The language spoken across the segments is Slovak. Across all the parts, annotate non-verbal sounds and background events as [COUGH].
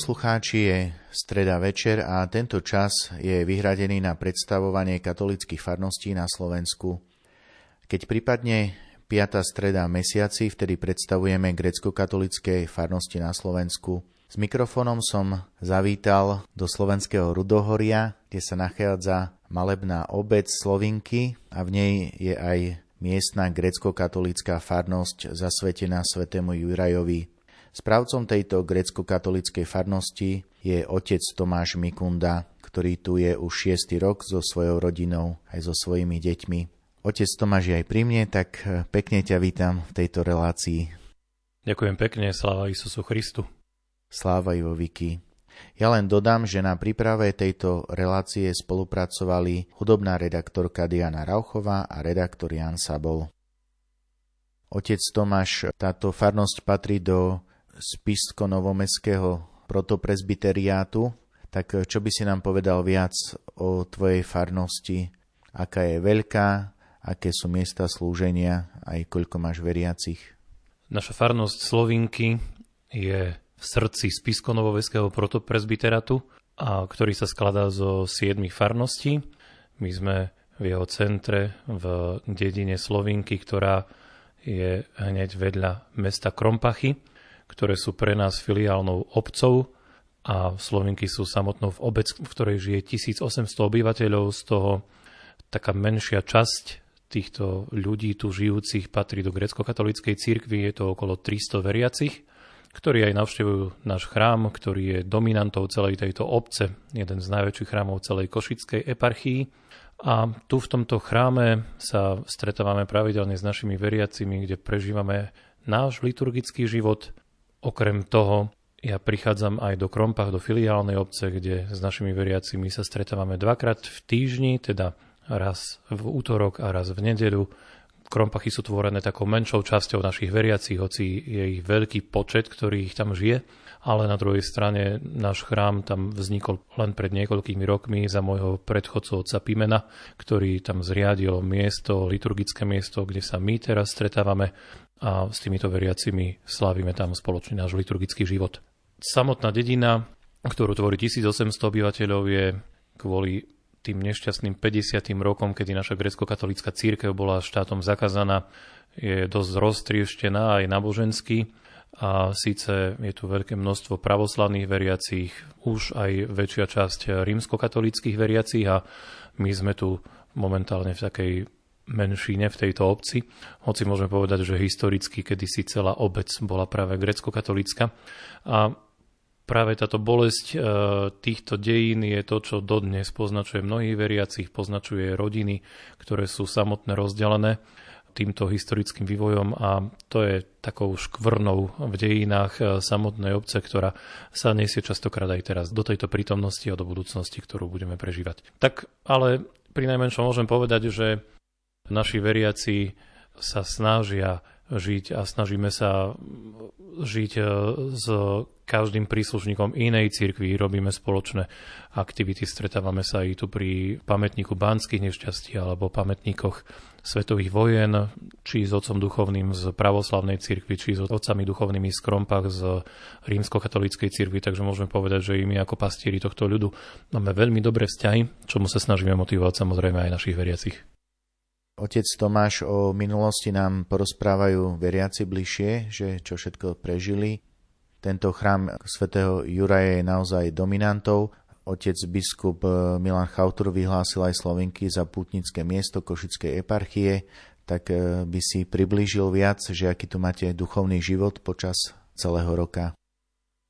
Poslucháči, je streda večer a tento čas je vyhradený na predstavovanie katolických farností na Slovensku. Keď prípadne 5. streda mesiaci, vtedy predstavujeme grecko-katolické farnosti na Slovensku. S mikrofónom som zavítal do slovenského Rudohoria, kde sa nachádza malebná obec Slovinky a v nej je aj miestna grecko-katolická farnosť zasvetená svetému Jurajovi. Správcom tejto grecko-katolíckej farnosti je otec Tomáš Mikunda, ktorý tu je už šiestý rok so svojou rodinou aj so svojimi deťmi. Otec Tomáš je aj pri mne, tak eh, pekne ťa vítam v tejto relácii. Ďakujem pekne, sláva Isusu Christu. Sláva Viki. Ja len dodám, že na príprave tejto relácie spolupracovali hudobná redaktorka Diana Rauchová a redaktor Jan Sabol. Otec Tomáš, táto farnosť patrí do spisko-novomestského protopresbyteriátu, tak čo by si nám povedal viac o tvojej farnosti? Aká je veľká, aké sú miesta slúženia, aj koľko máš veriacich? Naša farnosť Slovinky je v srdci spisko-novomestského protopresbyterátu, a ktorý sa skladá zo siedmých farností. My sme v jeho centre v dedine Slovinky, ktorá je hneď vedľa mesta Krompachy ktoré sú pre nás filiálnou obcov a Slovinky sú samotnou v obec, v ktorej žije 1800 obyvateľov, z toho taká menšia časť týchto ľudí tu žijúcich patrí do grecko-katolíckej cirkvi, je to okolo 300 veriacich, ktorí aj navštevujú náš chrám, ktorý je dominantou celej tejto obce, jeden z najväčších chrámov celej Košickej eparchii. A tu v tomto chráme sa stretávame pravidelne s našimi veriacimi, kde prežívame náš liturgický život, Okrem toho, ja prichádzam aj do Krompach, do filiálnej obce, kde s našimi veriacimi sa stretávame dvakrát v týždni, teda raz v útorok a raz v nedeľu. Krompachy sú tvorené takou menšou časťou našich veriacich, hoci je ich veľký počet, ktorý ich tam žije, ale na druhej strane náš chrám tam vznikol len pred niekoľkými rokmi za môjho predchodcu otca Pimena, ktorý tam zriadil miesto, liturgické miesto, kde sa my teraz stretávame a s týmito veriacimi slávime tam spoločný náš liturgický život. Samotná dedina, ktorú tvorí 1800 obyvateľov, je kvôli tým nešťastným 50. rokom, kedy naša grecko-katolická církev bola štátom zakázaná, je dosť roztrieštená aj nábožensky a síce je tu veľké množstvo pravoslavných veriacich, už aj väčšia časť rímskokatolických veriacich a my sme tu momentálne v takej menšine v tejto obci, hoci môžeme povedať, že historicky kedysi celá obec bola práve grecko-katolická. A práve táto bolesť e, týchto dejín je to, čo dodnes poznačuje mnohých veriacich, poznačuje rodiny, ktoré sú samotné rozdelené týmto historickým vývojom a to je takou škvrnou v dejinách e, samotnej obce, ktorá sa nesie častokrát aj teraz do tejto prítomnosti a do budúcnosti, ktorú budeme prežívať. Tak ale pri najmenšom môžem povedať, že naši veriaci sa snažia žiť a snažíme sa žiť e, s každým príslušníkom inej cirkvi, robíme spoločné aktivity, stretávame sa aj tu pri pamätníku Banských nešťastí alebo pamätníkoch svetových vojen, či s otcom duchovným z pravoslavnej cirkvi, či s otcami duchovnými z Krompach z rímskokatolíckej cirkvi, takže môžeme povedať, že i my ako pastieri tohto ľudu máme veľmi dobré vzťahy, čomu sa snažíme motivovať samozrejme aj našich veriacich. Otec Tomáš o minulosti nám porozprávajú veriaci bližšie, že čo všetko prežili. Tento chrám svätého Juraja je naozaj dominantou. Otec biskup Milan Chautur vyhlásil aj Slovenky za pútnické miesto Košickej eparchie, tak e, by si priblížil viac, že aký tu máte duchovný život počas celého roka.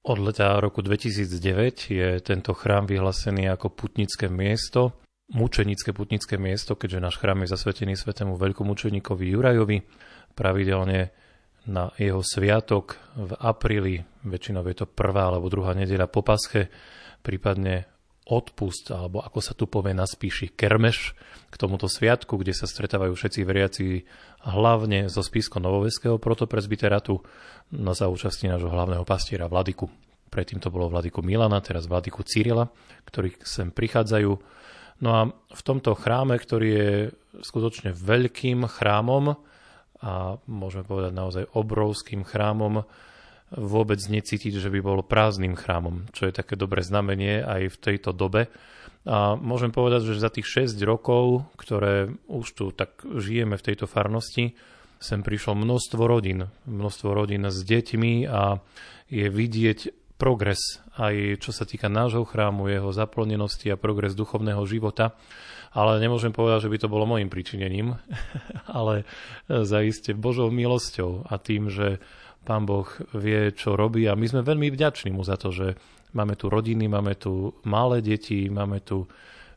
Od leta roku 2009 je tento chrám vyhlásený ako putnické miesto mučenické putnické miesto, keďže náš chrám je zasvetený svetému veľkomučeníkovi Jurajovi. Pravidelne na jeho sviatok v apríli, väčšinou je to prvá alebo druhá nedeľa po pasche, prípadne odpust, alebo ako sa tu povie na spíši, kermeš k tomuto sviatku, kde sa stretávajú všetci veriaci hlavne zo spísko Novoveského protopresbyterátu na zaúčastí nášho hlavného pastiera Vladiku. Predtým to bolo Vladiku Milana, teraz Vladiku Cyrila, ktorí sem prichádzajú. No a v tomto chráme, ktorý je skutočne veľkým chrámom a môžeme povedať naozaj obrovským chrámom, vôbec necítiť, že by bol prázdnym chrámom, čo je také dobré znamenie aj v tejto dobe. A môžem povedať, že za tých 6 rokov, ktoré už tu tak žijeme v tejto farnosti, sem prišlo množstvo rodín, množstvo rodín s deťmi a je vidieť progres aj čo sa týka nášho chrámu, jeho zaplnenosti a progres duchovného života. Ale nemôžem povedať, že by to bolo môjim príčinením, [LAUGHS] ale zaiste Božou milosťou a tým, že Pán Boh vie, čo robí a my sme veľmi vďační mu za to, že máme tu rodiny, máme tu malé deti, máme tu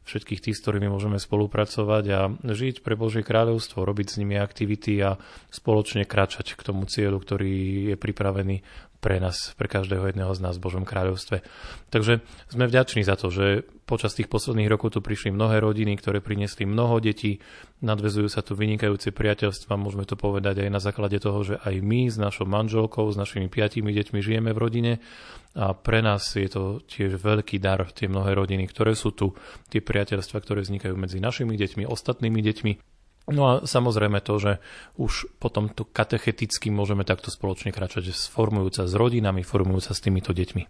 všetkých tých, s ktorými môžeme spolupracovať a žiť pre Božie kráľovstvo, robiť s nimi aktivity a spoločne kráčať k tomu cieľu, ktorý je pripravený pre nás, pre každého jedného z nás v Božom kráľovstve. Takže sme vďační za to, že počas tých posledných rokov tu prišli mnohé rodiny, ktoré priniesli mnoho detí, nadvezujú sa tu vynikajúce priateľstva, môžeme to povedať aj na základe toho, že aj my s našou manželkou, s našimi piatimi deťmi žijeme v rodine a pre nás je to tiež veľký dar, tie mnohé rodiny, ktoré sú tu, tie priateľstva, ktoré vznikajú medzi našimi deťmi, ostatnými deťmi No a samozrejme to, že už potom tu katecheticky môžeme takto spoločne kráčať, sformujúca s rodinami, formujúca s týmito deťmi.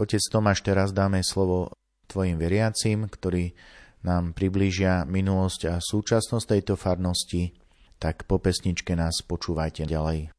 Otec Tomáš, teraz dáme slovo tvojim veriacim, ktorí nám priblížia minulosť a súčasnosť tejto farnosti, tak po pesničke nás počúvajte ďalej.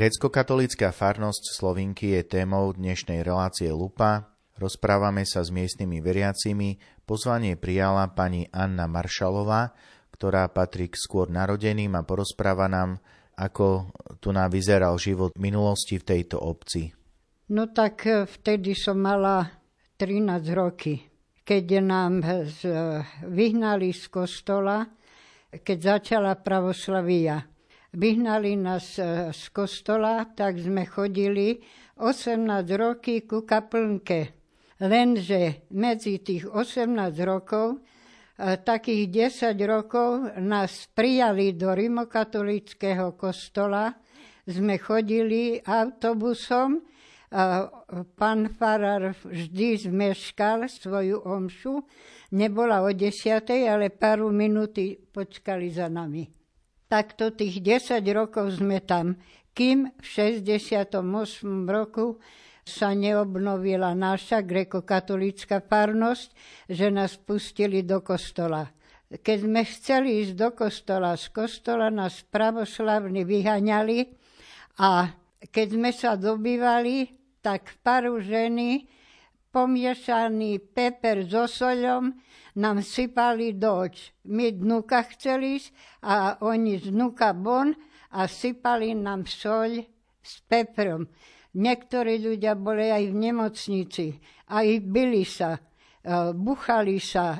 Grécko-katolická farnosť Slovinky je témou dnešnej relácie Lupa. Rozprávame sa s miestnymi veriacimi. Pozvanie prijala pani Anna Maršalová, ktorá patrí k skôr narodeným a porozpráva nám, ako tu nám vyzeral život minulosti v tejto obci. No tak e, vtedy som mala 13 roky, keď nám z, vyhnali z kostola, keď začala pravoslavia vyhnali nás e, z kostola, tak sme chodili 18 roky ku kaplnke. Lenže medzi tých 18 rokov, e, takých 10 rokov nás prijali do rimokatolického kostola. Sme chodili autobusom, pán Farar vždy zmeškal svoju omšu. Nebola o desiatej, ale pár minúty počkali za nami takto tých 10 rokov sme tam, kým v 68. roku sa neobnovila naša grekokatolická farnosť, že nás pustili do kostola. Keď sme chceli ísť do kostola, z kostola nás pravoslavní vyhaňali a keď sme sa dobývali, tak paru ženy pomiešaný peper so soľom nám sypali doč. My dnuka chceli a oni z dnuka bon a sypali nám soľ s peprom. Niektorí ľudia boli aj v nemocnici, aj byli sa, e, buchali sa e,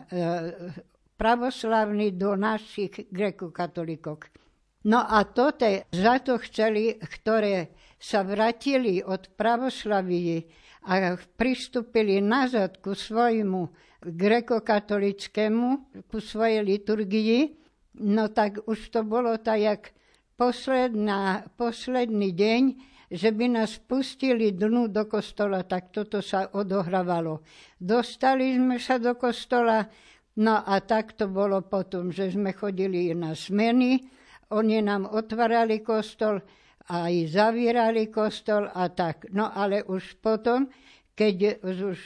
pravoslavní do našich grekokatolikok. No a toto za to chceli, ktoré sa vratili od pravoslavy a pristúpili nazad ku svojmu grekokatolickému, ku svojej liturgii, no tak už to bolo tak, jak posledná, posledný deň, že by nás pustili dnu do kostola, tak toto sa odohrávalo. Dostali sme sa do kostola, no a tak to bolo potom, že sme chodili na smeny, oni nám otvárali kostol, aj zavírali kostol a tak. No ale už potom, keď už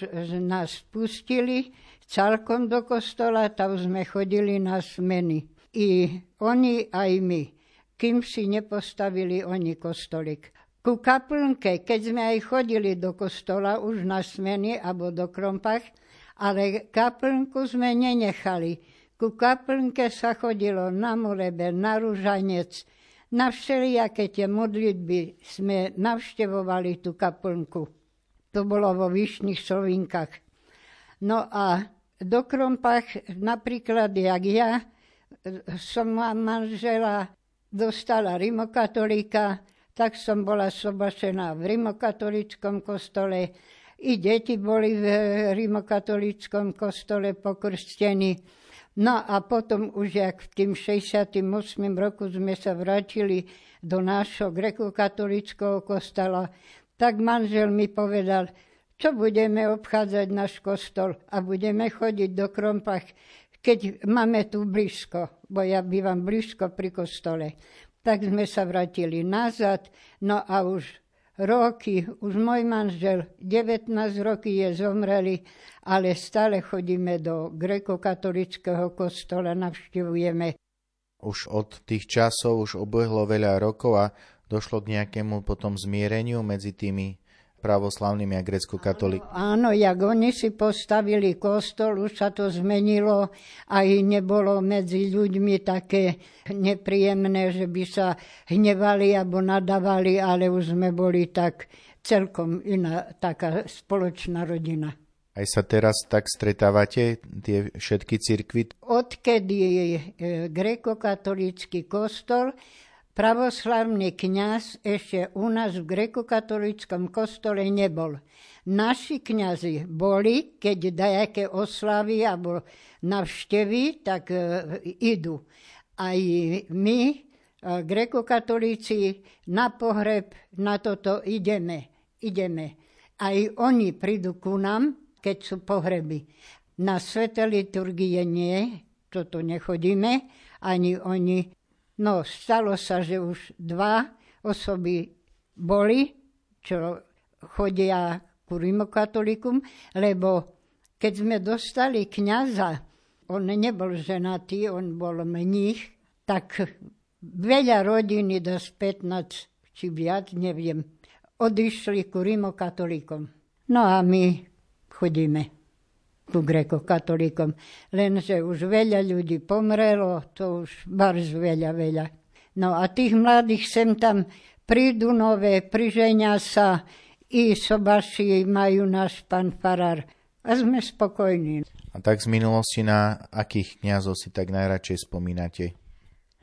nás pustili celkom do kostola, tam sme chodili na smeny. I oni, aj my, kým si nepostavili oni kostolik. Ku kaplnke, keď sme aj chodili do kostola už na smeny alebo do krompach, ale kaplnku sme nenechali. Ku kaplnke sa chodilo na morebe, na ružanec, na všelijaké tie modlitby sme navštevovali tú kaplnku. To bolo vo Vyšných Slovinkách. No a do Krompach, napríklad jak ja, som manžela dostala rimokatolíka, tak som bola sobašená v rimokatolickom kostole. I deti boli v rimokatolickom kostole pokrstení. No a potom už jak v tým 68. roku sme sa vrátili do nášho grekokatolického kostola, tak manžel mi povedal, čo budeme obchádzať náš kostol a budeme chodiť do Krompach, keď máme tu blízko, bo ja bývam blízko pri kostole. Tak sme sa vrátili nazad, no a už roky, už môj manžel 19 roky je zomreli, ale stále chodíme do grekokatolického kostola, navštevujeme. Už od tých časov už obehlo veľa rokov a došlo k nejakému potom zmiereniu medzi tými pravoslavnými a grecko-katolíkmi. Áno, jak oni si postavili kostol, už sa to zmenilo, aj nebolo medzi ľuďmi také nepríjemné, že by sa hnevali alebo nadávali, ale už sme boli tak celkom iná taká spoločná rodina. Aj sa teraz tak stretávate, tie všetky cirkvy? Odkedy je grekokatolícky kostol, Pravoslavný kňaz ešte u nás v grekokatolickom kostole nebol. Naši kňazi boli, keď dajaké oslavy alebo navštevy, tak uh, idú. Aj my, uh, grekokatolíci, na pohreb, na toto ideme. ideme. Aj oni prídu ku nám, keď sú pohreby. Na sveté liturgie nie, toto nechodíme, ani oni No, stalo sa, že už dva osoby boli, čo chodia ku rimokatolikum, lebo keď sme dostali kniaza, on nebol ženatý, on bol mních, tak veľa rodiny, do 15 či viac, neviem, odišli ku rimokatolikom. No a my chodíme ku grekokatolíkom. Lenže už veľa ľudí pomrelo, to už barz veľa, veľa. No a tých mladých sem tam prídu nové, priženia sa, i sobaši majú náš pán farár. A sme spokojní. A tak z minulosti na akých kniazov si tak najradšej spomínate?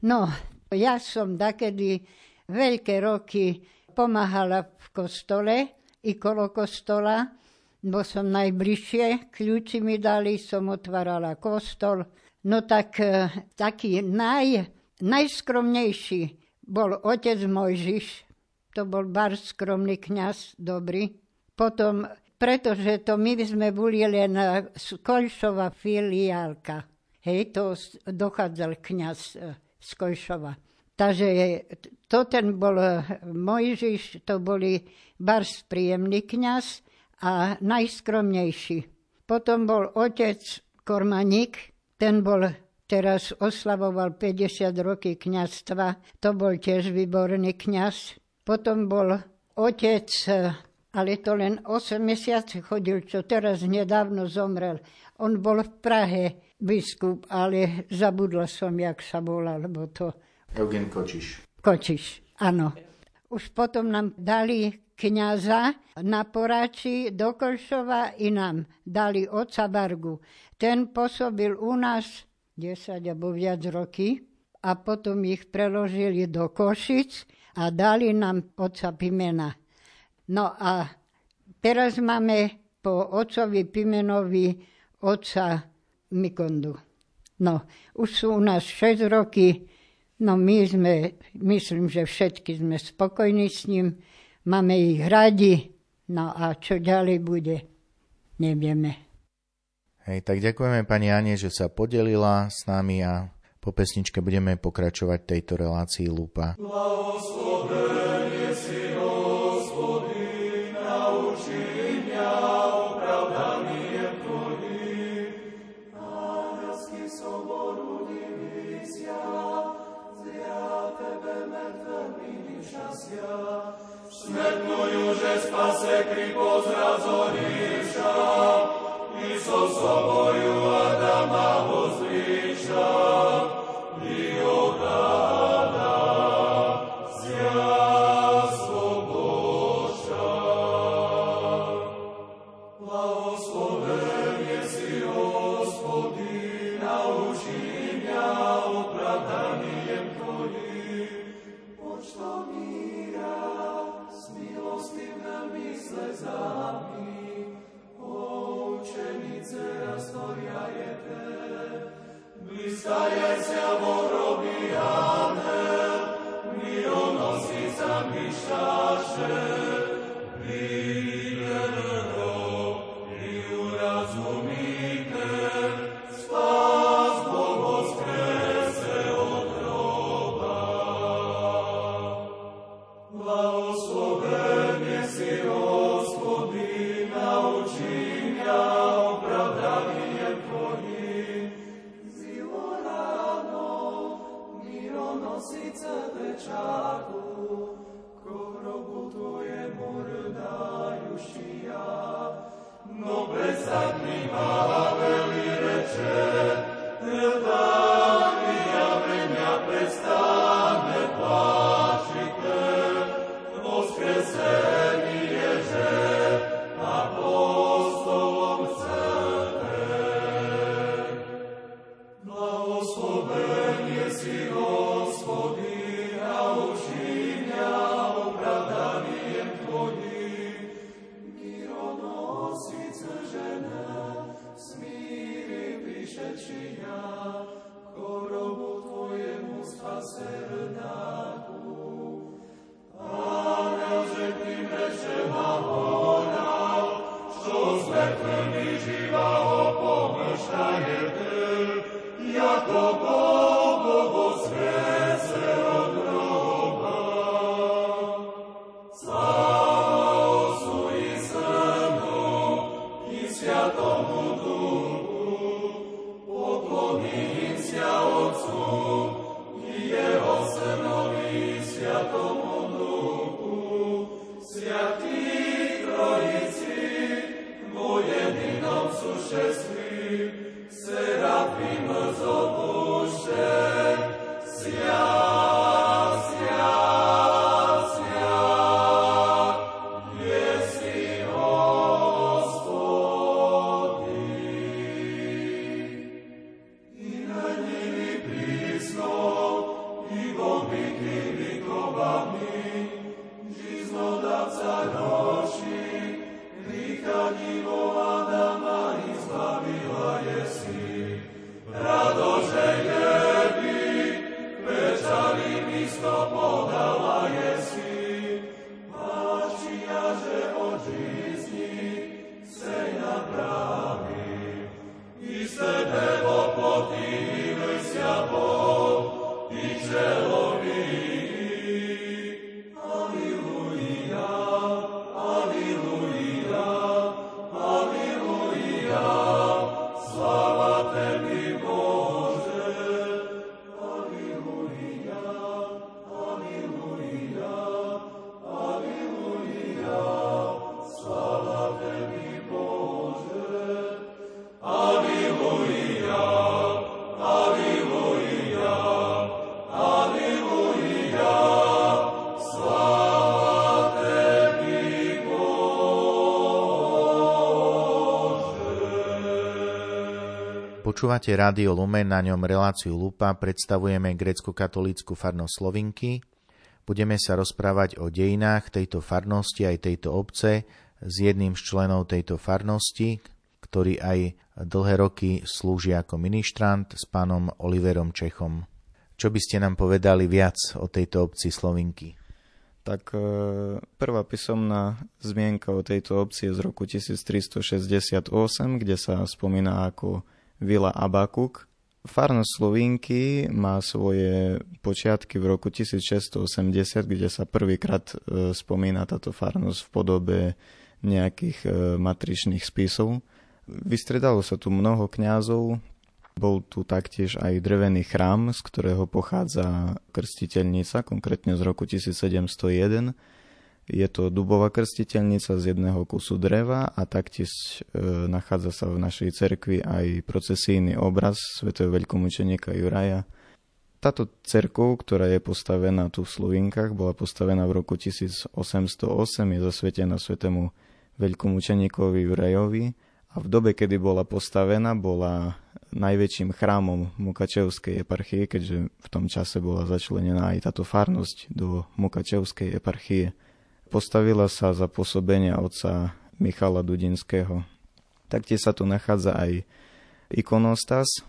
No, ja som takedy veľké roky pomáhala v kostole i kolo kostola bo som najbližšie, kľúči mi dali, som otvárala kostol. No tak e, taký naj, najskromnejší bol otec Mojžiš, to bol bar skromný kňaz, dobrý. Potom, pretože to my sme boli len Kolšova filiálka, hej, to dochádzal kňaz e, z Kolšova. Takže to ten bol e, Mojžiš, to boli bar príjemný kňaz, a najskromnejší. Potom bol otec Kormaník, ten bol teraz oslavoval 50 roky kňazstva, to bol tiež výborný kňaz. Potom bol otec, ale to len 8 mesiace chodil, čo teraz nedávno zomrel. On bol v Prahe biskup, ale zabudla som, jak sa volal, lebo to... Eugen Kočiš. Kočiš, áno. Už potom nám dali kniaza na porači do Kolšova i nám dali oca Bargu. Ten pôsobil u nás 10 alebo viac roky a potom ich preložili do Košic a dali nám oca Pimena. No a teraz máme po ocovi Pimenovi oca Mikondu. No, už sú u nás 6 roky, no my sme, myslím, že všetky sme spokojní s ním máme ich radi, no a čo ďalej bude, nevieme. Hej, tak ďakujeme pani Ane, že sa podelila s nami a po pesničke budeme pokračovať tejto relácii Lupa. Blahosloven si smetnuju, že spase kri pozrazoriša, i Adonai. Počúvate Rádio Lumen, na ňom reláciu Lupa, predstavujeme grecko-katolícku farnosť Slovinky. Budeme sa rozprávať o dejinách tejto farnosti aj tejto obce s jedným z členov tejto farnosti, ktorý aj dlhé roky slúži ako ministrant s pánom Oliverom Čechom. Čo by ste nám povedali viac o tejto obci Slovinky? Tak e, prvá písomná zmienka o tejto obci je z roku 1368, kde sa spomína ako Vila Abakuk. Farnosť Slovinky má svoje počiatky v roku 1680, kde sa prvýkrát e, spomína táto farnosť v podobe nejakých e, matričných spisov. Vystredalo sa tu mnoho kňazov, bol tu taktiež aj drevený chrám, z ktorého pochádza krstiteľnica, konkrétne z roku 1701 je to dubová krstiteľnica z jedného kusu dreva a taktiež e, nachádza sa v našej cerkvi aj procesijný obraz svätého veľkomučeníka Juraja. Táto cerkov, ktorá je postavená tu v Slovinkách, bola postavená v roku 1808, je zasvetená svetému veľkomučeníkovi Jurajovi a v dobe, kedy bola postavená, bola najväčším chrámom Mukačevskej eparchie, keďže v tom čase bola začlenená aj táto farnosť do Mukačevskej eparchie. Postavila sa za pôsobenia otca Michala Dudinského. Taktiež sa tu nachádza aj ikonostas,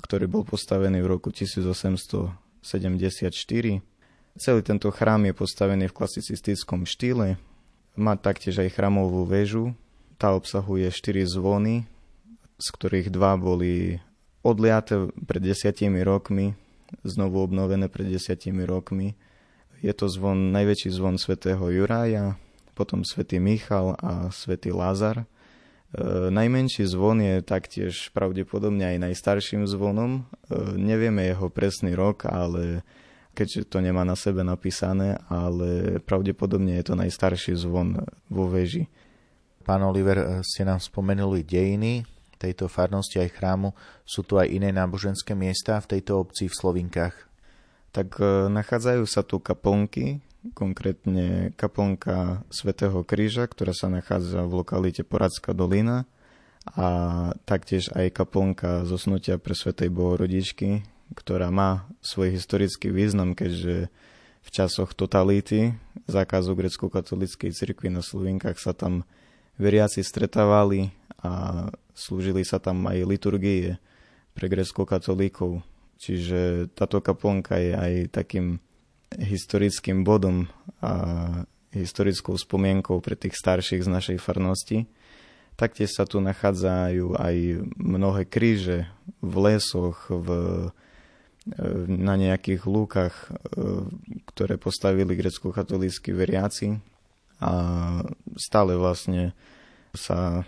ktorý bol postavený v roku 1874. Celý tento chrám je postavený v klasicistickom štýle. Má taktiež aj chramovú väžu. Tá obsahuje 4 zvony, z ktorých dva boli odliate pred desiatimi rokmi, znovu obnovené pred desiatimi rokmi je to zvon, najväčší zvon svätého Juraja, potom svätý Michal a svätý Lázar. E, najmenší zvon je taktiež pravdepodobne aj najstarším zvonom. E, nevieme jeho presný rok, ale keďže to nemá na sebe napísané, ale pravdepodobne je to najstarší zvon vo veži. Pán Oliver, e, ste nám spomenuli dejiny tejto farnosti aj chrámu. Sú tu aj iné náboženské miesta v tejto obci v Slovinkách? Tak e, nachádzajú sa tu kaplnky, konkrétne kaplnka Svetého kríža, ktorá sa nachádza v lokalite Poradská dolina a taktiež aj kaplnka zosnutia pre Svetej Bohorodičky, ktorá má svoj historický význam, keďže v časoch totality zákazu grecko-katolíckej cirkvi na Slovenkách sa tam veriaci stretávali a slúžili sa tam aj liturgie pre grecko-katolíkov Čiže táto kaplnka je aj takým historickým bodom a historickou spomienkou pre tých starších z našej farnosti. Taktiež sa tu nachádzajú aj mnohé kríže v lesoch, v, na nejakých lúkach, ktoré postavili grecko-katolíckí veriaci a stále vlastne sa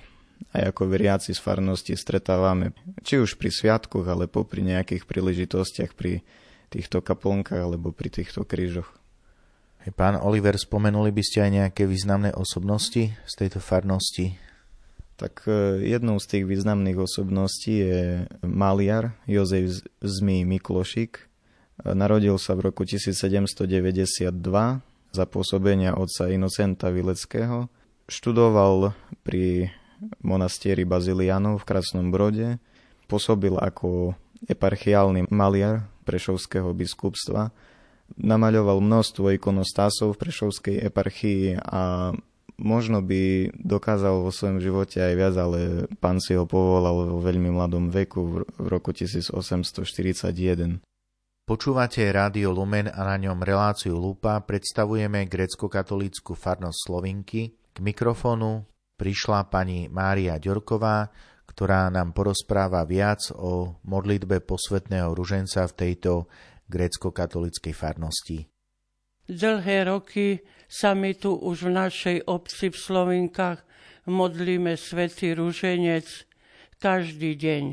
aj ako veriaci z farnosti stretávame, či už pri sviatkoch, alebo pri nejakých príležitostiach, pri týchto kaplnkách alebo pri týchto krížoch. Pán Oliver, spomenuli by ste aj nejaké významné osobnosti z tejto farnosti? Tak e, jednou z tých významných osobností je maliar Jozef Zmí Miklošik. E, narodil sa v roku 1792 za pôsobenia otca Inocenta Vileckého. Študoval pri monastieri Bazilianov v Krasnom Brode. Pôsobil ako eparchiálny maliar Prešovského biskupstva. Namaľoval množstvo ikonostásov v Prešovskej eparchii a možno by dokázal vo svojom živote aj viac, ale pán si ho povolal vo veľmi mladom veku v roku 1841. Počúvate Rádio Lumen a na ňom reláciu Lupa predstavujeme grecko-katolícku farnosť Slovinky. K mikrofónu prišla pani Mária Ďorková, ktorá nám porozpráva viac o modlitbe posvetného ruženca v tejto grécko-katolíckej farnosti. Dlhé roky sa my tu už v našej obci v Slovinkách modlíme Svetý Ruženec každý deň.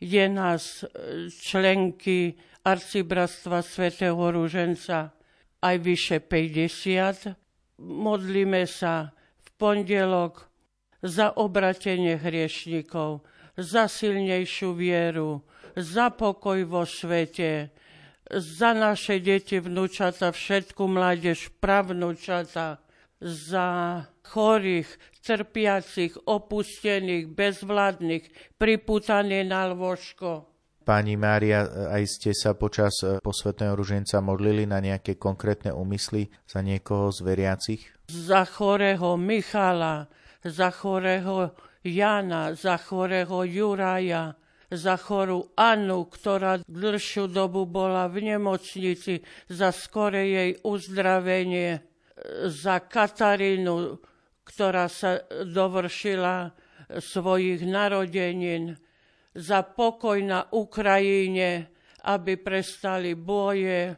Je nás e, členky arcibrastva svätého Ruženca aj vyše 50. Modlíme sa v pondelok za obratenie hriešnikov, za silnejšiu vieru, za pokoj vo svete, za naše deti, vnúčata, všetku mládež, pravnúčata, za chorých, trpiacich, opustených, bezvládnych, priputaných na lôžko Pani Mária, aj ste sa počas e, posvetného ruženca modlili na nejaké konkrétne úmysly za niekoho z veriacich? Za chorého Michala, za chorého Jana, za chorého Juraja, za chorú Annu, ktorá dlhšiu dobu bola v nemocnici, za skore jej uzdravenie, za Katarínu, ktorá sa dovršila svojich narodenín, za pokoj na Ukrajine, aby prestali boje,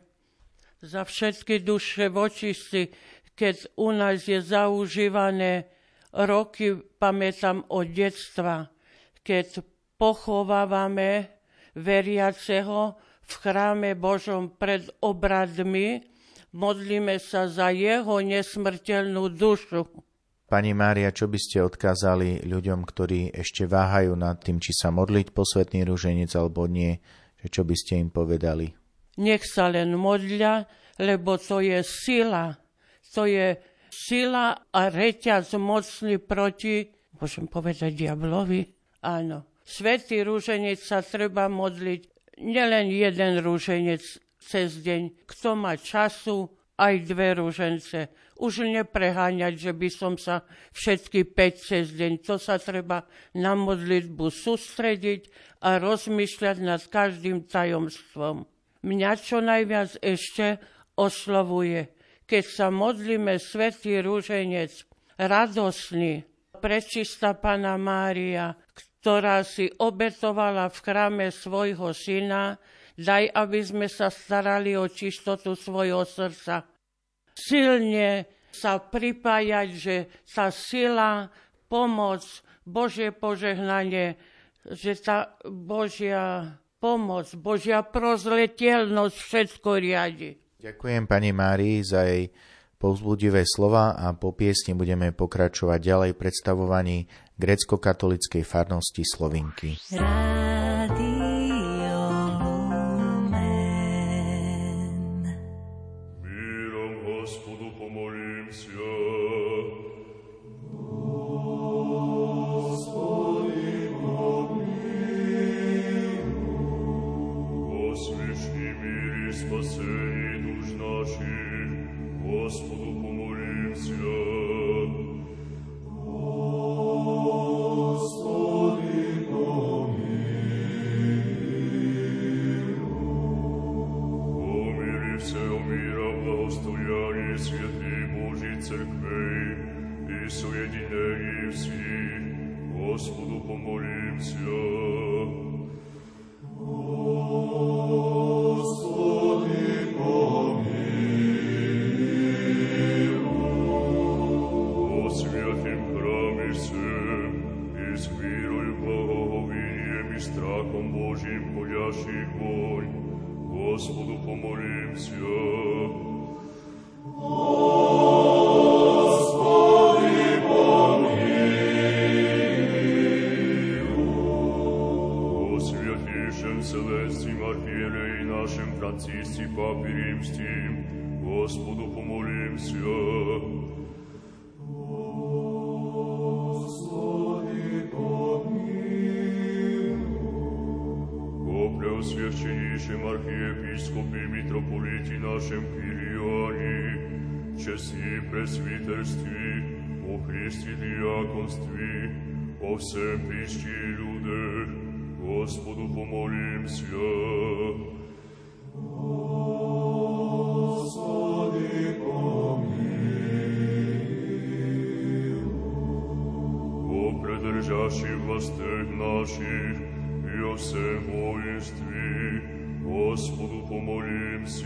za všetky duše vočisty, keď u nás je zaužívané roky, pamätám od detstva, keď pochovávame veriaceho v chráme Božom pred obradmi, modlíme sa za jeho nesmrteľnú dušu. Pani Mária, čo by ste odkázali ľuďom, ktorí ešte váhajú nad tým, či sa modliť posvetný rúženec alebo nie, že čo by ste im povedali? Nech sa len modlia, lebo to je sila. To je sila a reťaz mocný proti, môžem povedať, diablovi. Áno. Svetý rúženec sa treba modliť, nielen jeden rúženec cez deň. Kto má času, aj dve rúžence už nepreháňať, že by som sa všetky 5 cez deň. To sa treba na modlitbu sústrediť a rozmýšľať nad každým tajomstvom. Mňa čo najviac ešte oslovuje, keď sa modlíme Svetý Rúženec, radosný, prečistá Pana Mária, ktorá si obetovala v chráme svojho syna, daj, aby sme sa starali o čistotu svojho srdca silne sa pripájať, že tá sila, pomoc, Božie požehnanie, že tá Božia pomoc, Božia prozletelnosť všetko riadi. Ďakujem pani Márii za jej povzbudivé slova a po piesni budeme pokračovať ďalej predstavovaní grecko-katolickej farnosti Slovinky. Rádio. предержащих властях наших и о всем воинстве, Господу помолимся.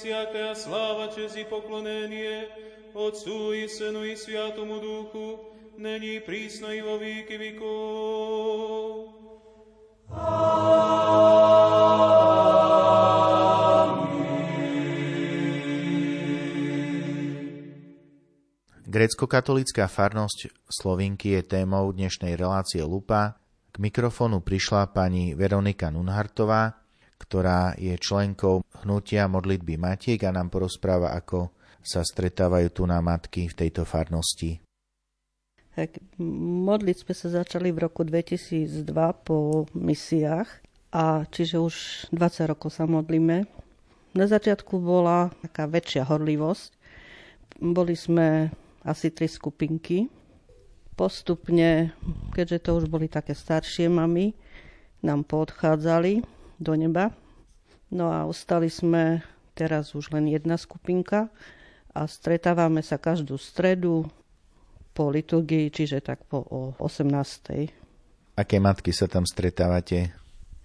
всякая слава, честь и поклонение Отцу и Сыну и Святому Духу, ныне и присно и во веки веков. Grecko-katolická farnosť Slovinky je témou dnešnej relácie Lupa. K mikrofónu prišla pani Veronika Nunhartová, ktorá je členkou hnutia modlitby Matiek a nám porozpráva, ako sa stretávajú tu na matky v tejto farnosti. Tak, modliť sme sa začali v roku 2002 po misiách a čiže už 20 rokov sa modlíme. Na začiatku bola taká väčšia horlivosť. Boli sme asi tri skupinky. Postupne, keďže to už boli také staršie mamy, nám poodchádzali do neba. No a ostali sme teraz už len jedna skupinka a stretávame sa každú stredu po liturgii, čiže tak po 18. Aké matky sa tam stretávate?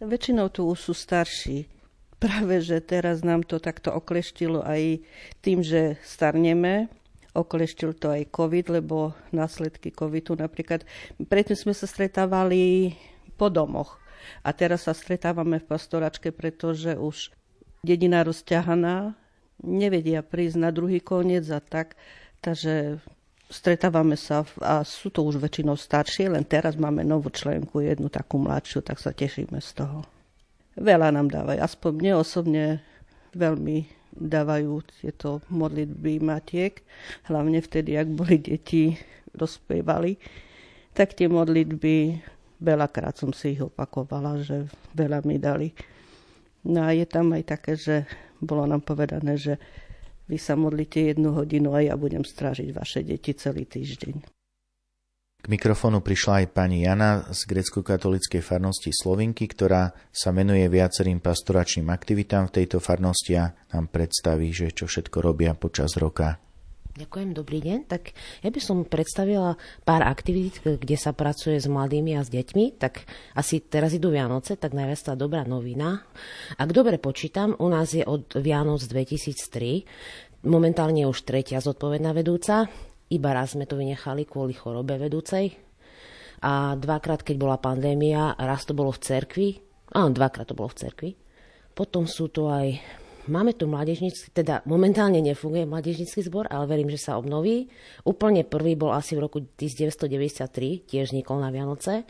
Väčšinou tu sú starší. Práve, že teraz nám to takto okleštilo aj tým, že starneme. Okleštil to aj COVID, lebo následky COVIDu napríklad. Predtým sme sa stretávali po domoch. A teraz sa stretávame v pastoračke, pretože už dedina rozťahaná, nevedia prísť na druhý koniec a tak. Takže stretávame sa a sú to už väčšinou staršie, len teraz máme novú členku, jednu takú mladšiu, tak sa tešíme z toho. Veľa nám dávajú, aspoň mne osobne veľmi dávajú tieto modlitby matiek, hlavne vtedy, ak boli deti, rozpievali, tak tie modlitby veľakrát som si ich opakovala, že veľa mi dali. No a je tam aj také, že bolo nám povedané, že vy sa modlíte jednu hodinu a ja budem strážiť vaše deti celý týždeň. K mikrofónu prišla aj pani Jana z grecko-katolíckej farnosti Slovinky, ktorá sa venuje viacerým pastoračným aktivitám v tejto farnosti a nám predstaví, že čo všetko robia počas roka. Ďakujem, dobrý deň. Tak ja by som predstavila pár aktivít, kde sa pracuje s mladými a s deťmi. Tak asi teraz idú Vianoce, tak najviac tá dobrá novina. Ak dobre počítam, u nás je od Vianoc 2003. Momentálne je už tretia zodpovedná vedúca. Iba raz sme to vynechali kvôli chorobe vedúcej. A dvakrát, keď bola pandémia, raz to bolo v cerkvi. Áno, dvakrát to bolo v cerkvi. Potom sú to aj Máme tu mládežnícky, teda momentálne nefunguje mládežnícky zbor, ale verím, že sa obnoví. Úplne prvý bol asi v roku 1993, tiež vznikol na Vianoce.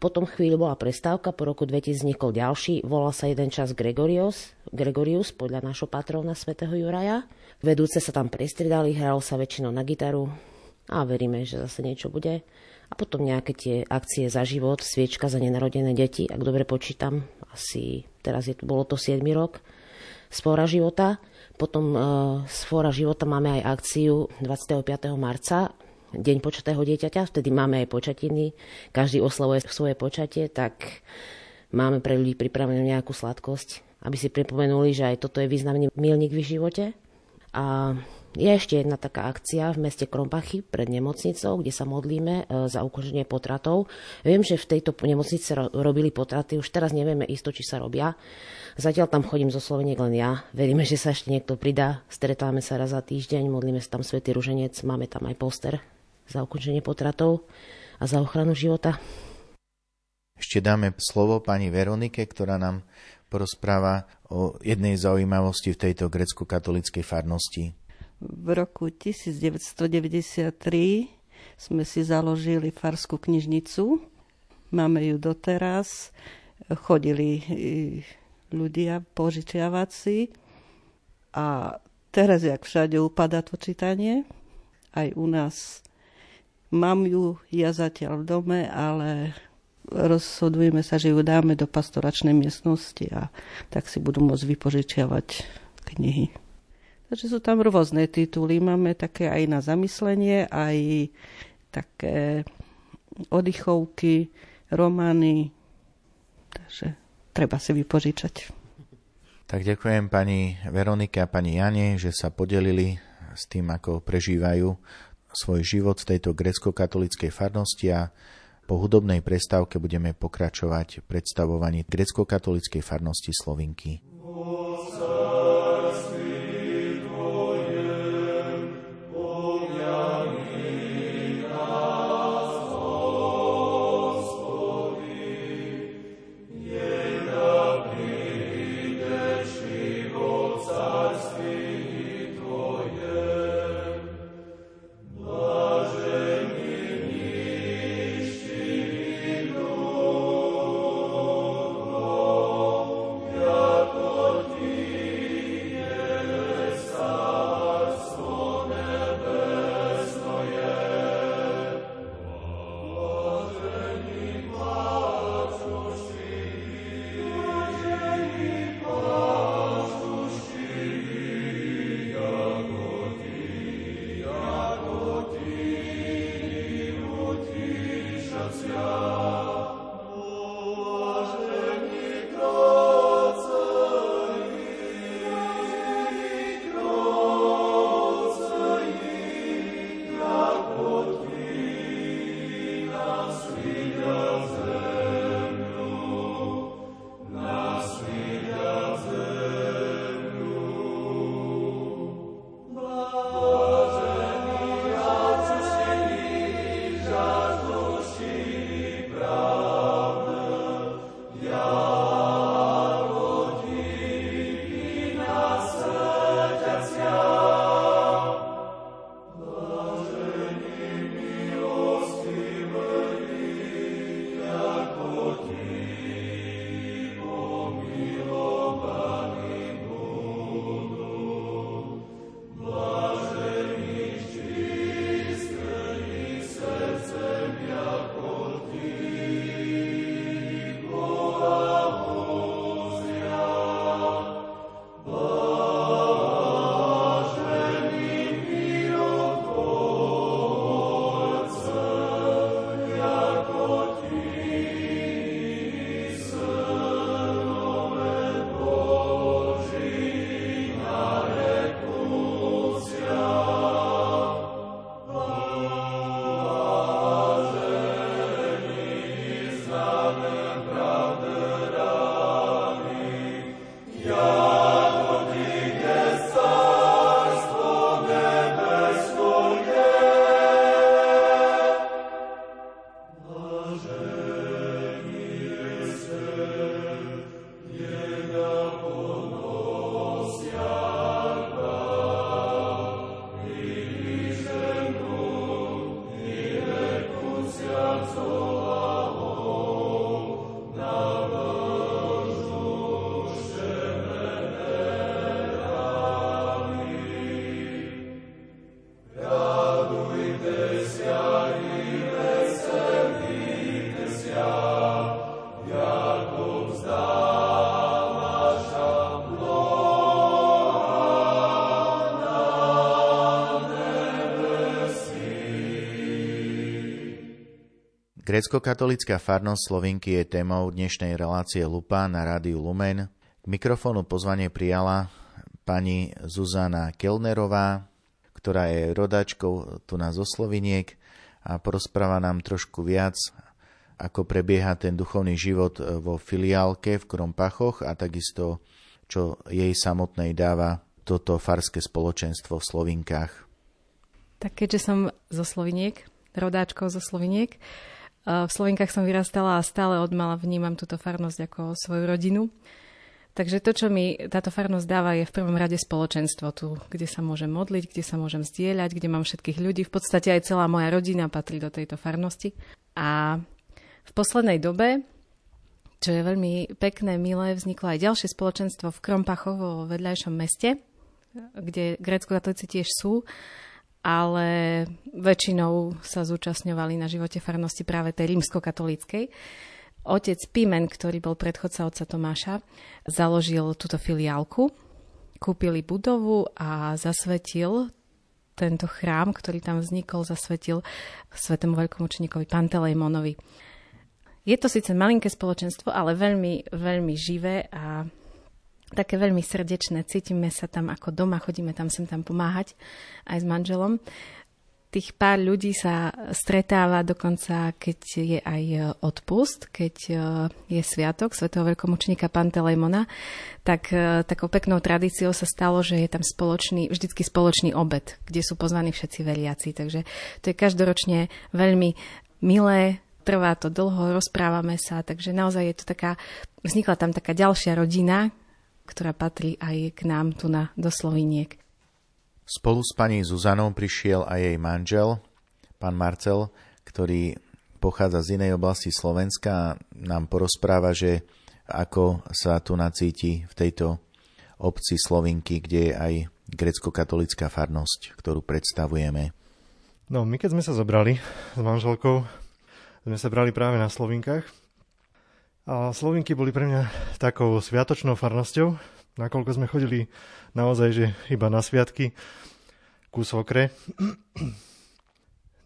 Potom chvíľu bola prestávka, po roku 2000 vznikol ďalší, volal sa jeden čas Gregorius, Gregorius podľa nášho patrovna svätého Juraja. Vedúce sa tam prestriedali, hralo sa väčšinou na gitaru a veríme, že zase niečo bude. A potom nejaké tie akcie za život, sviečka za nenarodené deti, ak dobre počítam, asi teraz je, bolo to 7 rok, z Fóra života. Potom z Fóra života máme aj akciu 25. marca, Deň počatého dieťaťa, vtedy máme aj počatiny, každý oslavuje svoje počatie, tak máme pre ľudí pripravenú nejakú sladkosť, aby si pripomenuli, že aj toto je významný milník v živote. A je ešte jedna taká akcia v meste Krompachy pred nemocnicou, kde sa modlíme e, za ukončenie potratov. Viem, že v tejto nemocnici robili potraty, už teraz nevieme isto, či sa robia. Zatiaľ tam chodím zo Sloveniek len ja. Veríme, že sa ešte niekto pridá. Stretáme sa raz za týždeň, modlíme sa tam Svetý Ruženec, máme tam aj poster za ukončenie potratov a za ochranu života. Ešte dáme slovo pani Veronike, ktorá nám porozpráva o jednej zaujímavosti v tejto grecko-katolíckej farnosti. V roku 1993 sme si založili farskú knižnicu. Máme ju doteraz. Chodili ľudia požičiavať si. A teraz, jak všade upada to čítanie, aj u nás mám ju ja zatiaľ v dome, ale rozhodujeme sa, že ju dáme do pastoračnej miestnosti a tak si budú môcť vypožičiavať knihy. Takže sú tam rôzne tituly. Máme také aj na zamyslenie, aj také oddychovky, romány. Takže treba si vypožičať. Tak ďakujem pani Veronike a pani Jane, že sa podelili s tým, ako prežívajú svoj život v tejto grecko-katolíckej farnosti a po hudobnej prestávke budeme pokračovať v predstavovaní grecko-katolíckej farnosti Slovinky. Grécko-katolická farnosť Slovinky je témou dnešnej relácie Lupa na rádiu Lumen. K mikrofónu pozvanie prijala pani Zuzana Kelnerová, ktorá je rodačkou tu na zo Sloviniek a porozpráva nám trošku viac, ako prebieha ten duchovný život vo filiálke v Krompachoch a takisto, čo jej samotnej dáva toto farské spoločenstvo v Slovinkách. Tak keďže som zo Sloviniek, rodáčkou zo Sloviniek, v Slovenkách som vyrastala a stále od mala vnímam túto farnosť ako svoju rodinu. Takže to, čo mi táto farnosť dáva, je v prvom rade spoločenstvo tu, kde sa môžem modliť, kde sa môžem zdieľať, kde mám všetkých ľudí. V podstate aj celá moja rodina patrí do tejto farnosti. A v poslednej dobe, čo je veľmi pekné, milé, vzniklo aj ďalšie spoločenstvo v Krompachoch vo vedľajšom meste, kde grécko-katolíci tiež sú ale väčšinou sa zúčastňovali na živote farnosti práve tej rímsko-katolíckej. Otec Pimen, ktorý bol predchodca otca Tomáša, založil túto filiálku, kúpili budovu a zasvetil tento chrám, ktorý tam vznikol, zasvetil svetému veľkomučníkovi Pantelejmonovi. Je to síce malinké spoločenstvo, ale veľmi, veľmi živé a také veľmi srdečné. Cítime sa tam ako doma, chodíme tam sem tam pomáhať aj s manželom. Tých pár ľudí sa stretáva dokonca, keď je aj odpust, keď e, je sviatok svätého veľkomučníka Pantelejmona, tak e, takou peknou tradíciou sa stalo, že je tam spoločný, vždycky spoločný obed, kde sú pozvaní všetci veriaci. Takže to je každoročne veľmi milé, trvá to dlho, rozprávame sa, takže naozaj je to taká, vznikla tam taká ďalšia rodina, ktorá patrí aj k nám tu na, do Sloviniek. Spolu s pani Zuzanou prišiel aj jej manžel, pán Marcel, ktorý pochádza z inej oblasti Slovenska a nám porozpráva, že ako sa tu nacíti v tejto obci Slovinky, kde je aj grecko-katolická farnosť, ktorú predstavujeme. No, my keď sme sa zobrali s manželkou, sme sa brali práve na Slovinkách Slovinky boli pre mňa takou sviatočnou farnosťou, nakoľko sme chodili naozaj, že iba na sviatky ku sokre.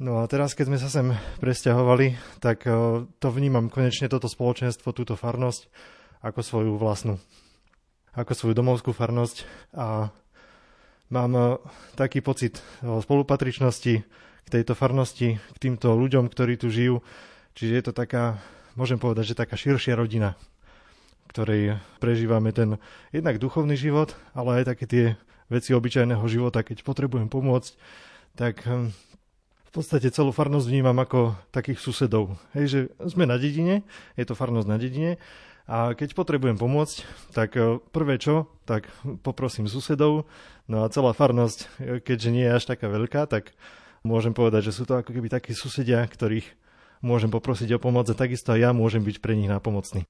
No a teraz, keď sme sa sem presťahovali, tak e, to vnímam konečne toto spoločenstvo, túto farnosť ako svoju vlastnú, ako svoju domovskú farnosť a mám e, taký pocit spolupatričnosti k tejto farnosti, k týmto ľuďom, ktorí tu žijú. Čiže je to taká môžem povedať, že taká širšia rodina, ktorej prežívame ten jednak duchovný život, ale aj také tie veci obyčajného života, keď potrebujem pomôcť, tak hm, v podstate celú farnosť vnímam ako takých susedov. Hej, že sme na dedine, je to farnosť na dedine a keď potrebujem pomôcť, tak hm, prvé čo, tak poprosím susedov, no a celá farnosť, hm, keďže nie je až taká veľká, tak môžem povedať, že sú to ako keby takí susedia, ktorých môžem poprosiť o pomoc a takisto aj ja môžem byť pre nich nápomocný.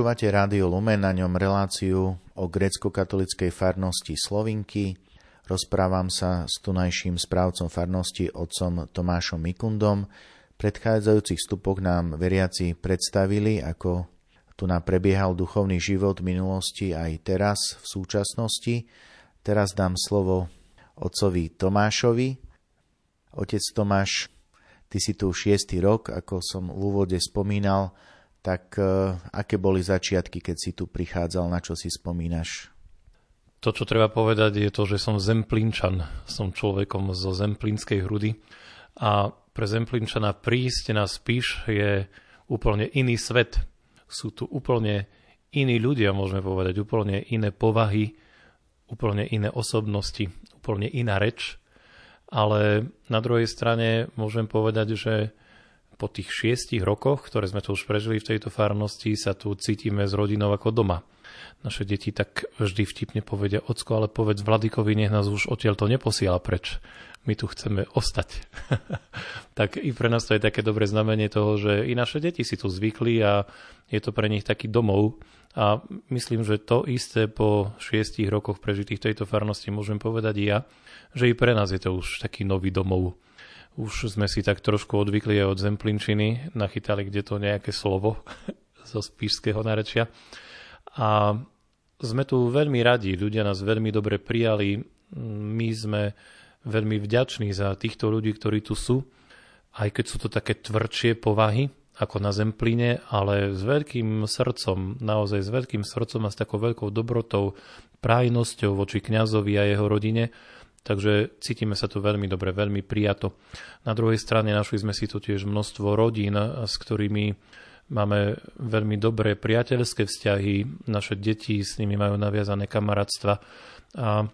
Počúvate Rádio Lumen, na ňom reláciu o grécko-katolickej farnosti Slovinky. Rozprávam sa s tunajším správcom farnosti otcom Tomášom Mikundom. Predchádzajúcich vstupoch nám veriaci predstavili, ako tu nám prebiehal duchovný život v minulosti aj teraz, v súčasnosti. Teraz dám slovo otcovi Tomášovi. Otec Tomáš, ty si tu šiestý rok, ako som v úvode spomínal, tak e, aké boli začiatky, keď si tu prichádzal, na čo si spomínaš? To, čo treba povedať, je to, že som zemplínčan. Som človekom zo zemplínskej hrudy. A pre zemplínčana prísť na spíš je úplne iný svet. Sú tu úplne iní ľudia, môžeme povedať, úplne iné povahy, úplne iné osobnosti, úplne iná reč. Ale na druhej strane môžem povedať, že po tých šiestich rokoch, ktoré sme tu už prežili v tejto farnosti, sa tu cítime s rodinou ako doma. Naše deti tak vždy vtipne povedia, ocko, ale povedz Vladikovi, nech nás už odtiaľ to neposiela preč. My tu chceme ostať. [LAUGHS] tak i pre nás to je také dobré znamenie toho, že i naše deti si tu zvykli a je to pre nich taký domov. A myslím, že to isté po šiestich rokoch prežitých tejto farnosti môžem povedať i ja, že i pre nás je to už taký nový domov už sme si tak trošku odvykli aj od Zemplinčiny, nachytali kde to nejaké slovo [LAUGHS] zo spíšského narečia. A sme tu veľmi radi, ľudia nás veľmi dobre prijali, my sme veľmi vďační za týchto ľudí, ktorí tu sú, aj keď sú to také tvrdšie povahy, ako na Zempline, ale s veľkým srdcom, naozaj s veľkým srdcom a s takou veľkou dobrotou, prájnosťou voči kňazovi a jeho rodine, Takže cítime sa tu veľmi dobre, veľmi prijato. Na druhej strane našli sme si tu tiež množstvo rodín, s ktorými máme veľmi dobré priateľské vzťahy, naše deti s nimi majú naviazané kamarátstva a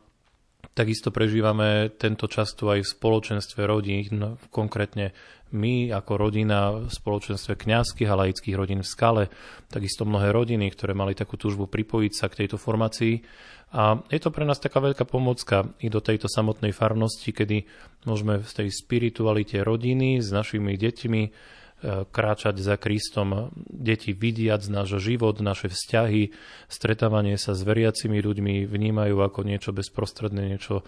takisto prežívame tento čas tu aj v spoločenstve rodín, konkrétne my ako rodina v spoločenstve kňazských a laických rodín v Skale, takisto mnohé rodiny, ktoré mali takú túžbu pripojiť sa k tejto formácii. A je to pre nás taká veľká pomocka i do tejto samotnej farnosti, kedy môžeme v tej spiritualite rodiny s našimi deťmi kráčať za Kristom. Deti vidiac náš život, naše vzťahy, stretávanie sa s veriacimi ľuďmi vnímajú ako niečo bezprostredné, niečo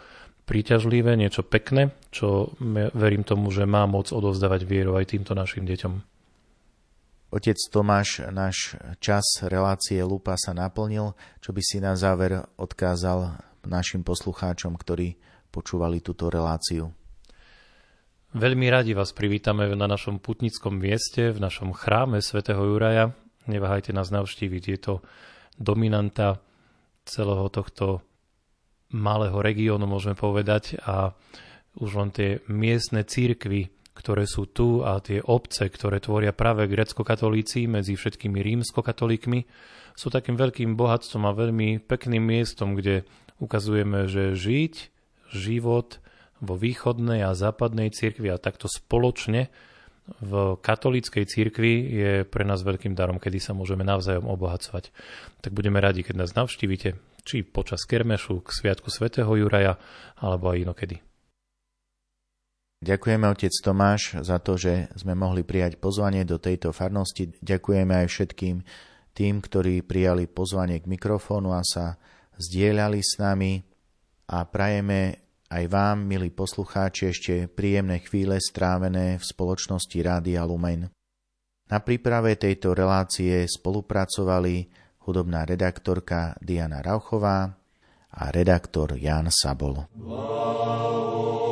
príťažlivé, niečo pekné, čo verím tomu, že má moc odovzdávať vieru aj týmto našim deťom. Otec Tomáš, náš čas relácie Lupa sa naplnil. Čo by si na záver odkázal našim poslucháčom, ktorí počúvali túto reláciu? Veľmi radi vás privítame na našom putnickom mieste, v našom chráme svätého Juraja. Neváhajte nás navštíviť, je to dominanta celého tohto malého regiónu, môžeme povedať, a už len tie miestne církvy, ktoré sú tu a tie obce, ktoré tvoria práve grecko-katolíci medzi všetkými rímsko-katolíkmi, sú takým veľkým bohatstvom a veľmi pekným miestom, kde ukazujeme, že žiť život vo východnej a západnej cirkvi a takto spoločne v katolíckej cirkvi je pre nás veľkým darom, kedy sa môžeme navzájom obohacovať. Tak budeme radi, keď nás navštívite, či počas Kermešu k Sviatku svätého Juraja, alebo aj inokedy. Ďakujeme otec Tomáš za to, že sme mohli prijať pozvanie do tejto farnosti. Ďakujeme aj všetkým tým, ktorí prijali pozvanie k mikrofónu a sa zdieľali s nami a prajeme aj vám, milí poslucháči, ešte príjemné chvíle strávené v spoločnosti Rádia Lumen. Na príprave tejto relácie spolupracovali hudobná redaktorka Diana Rauchová a redaktor Jan Sabol. Wow.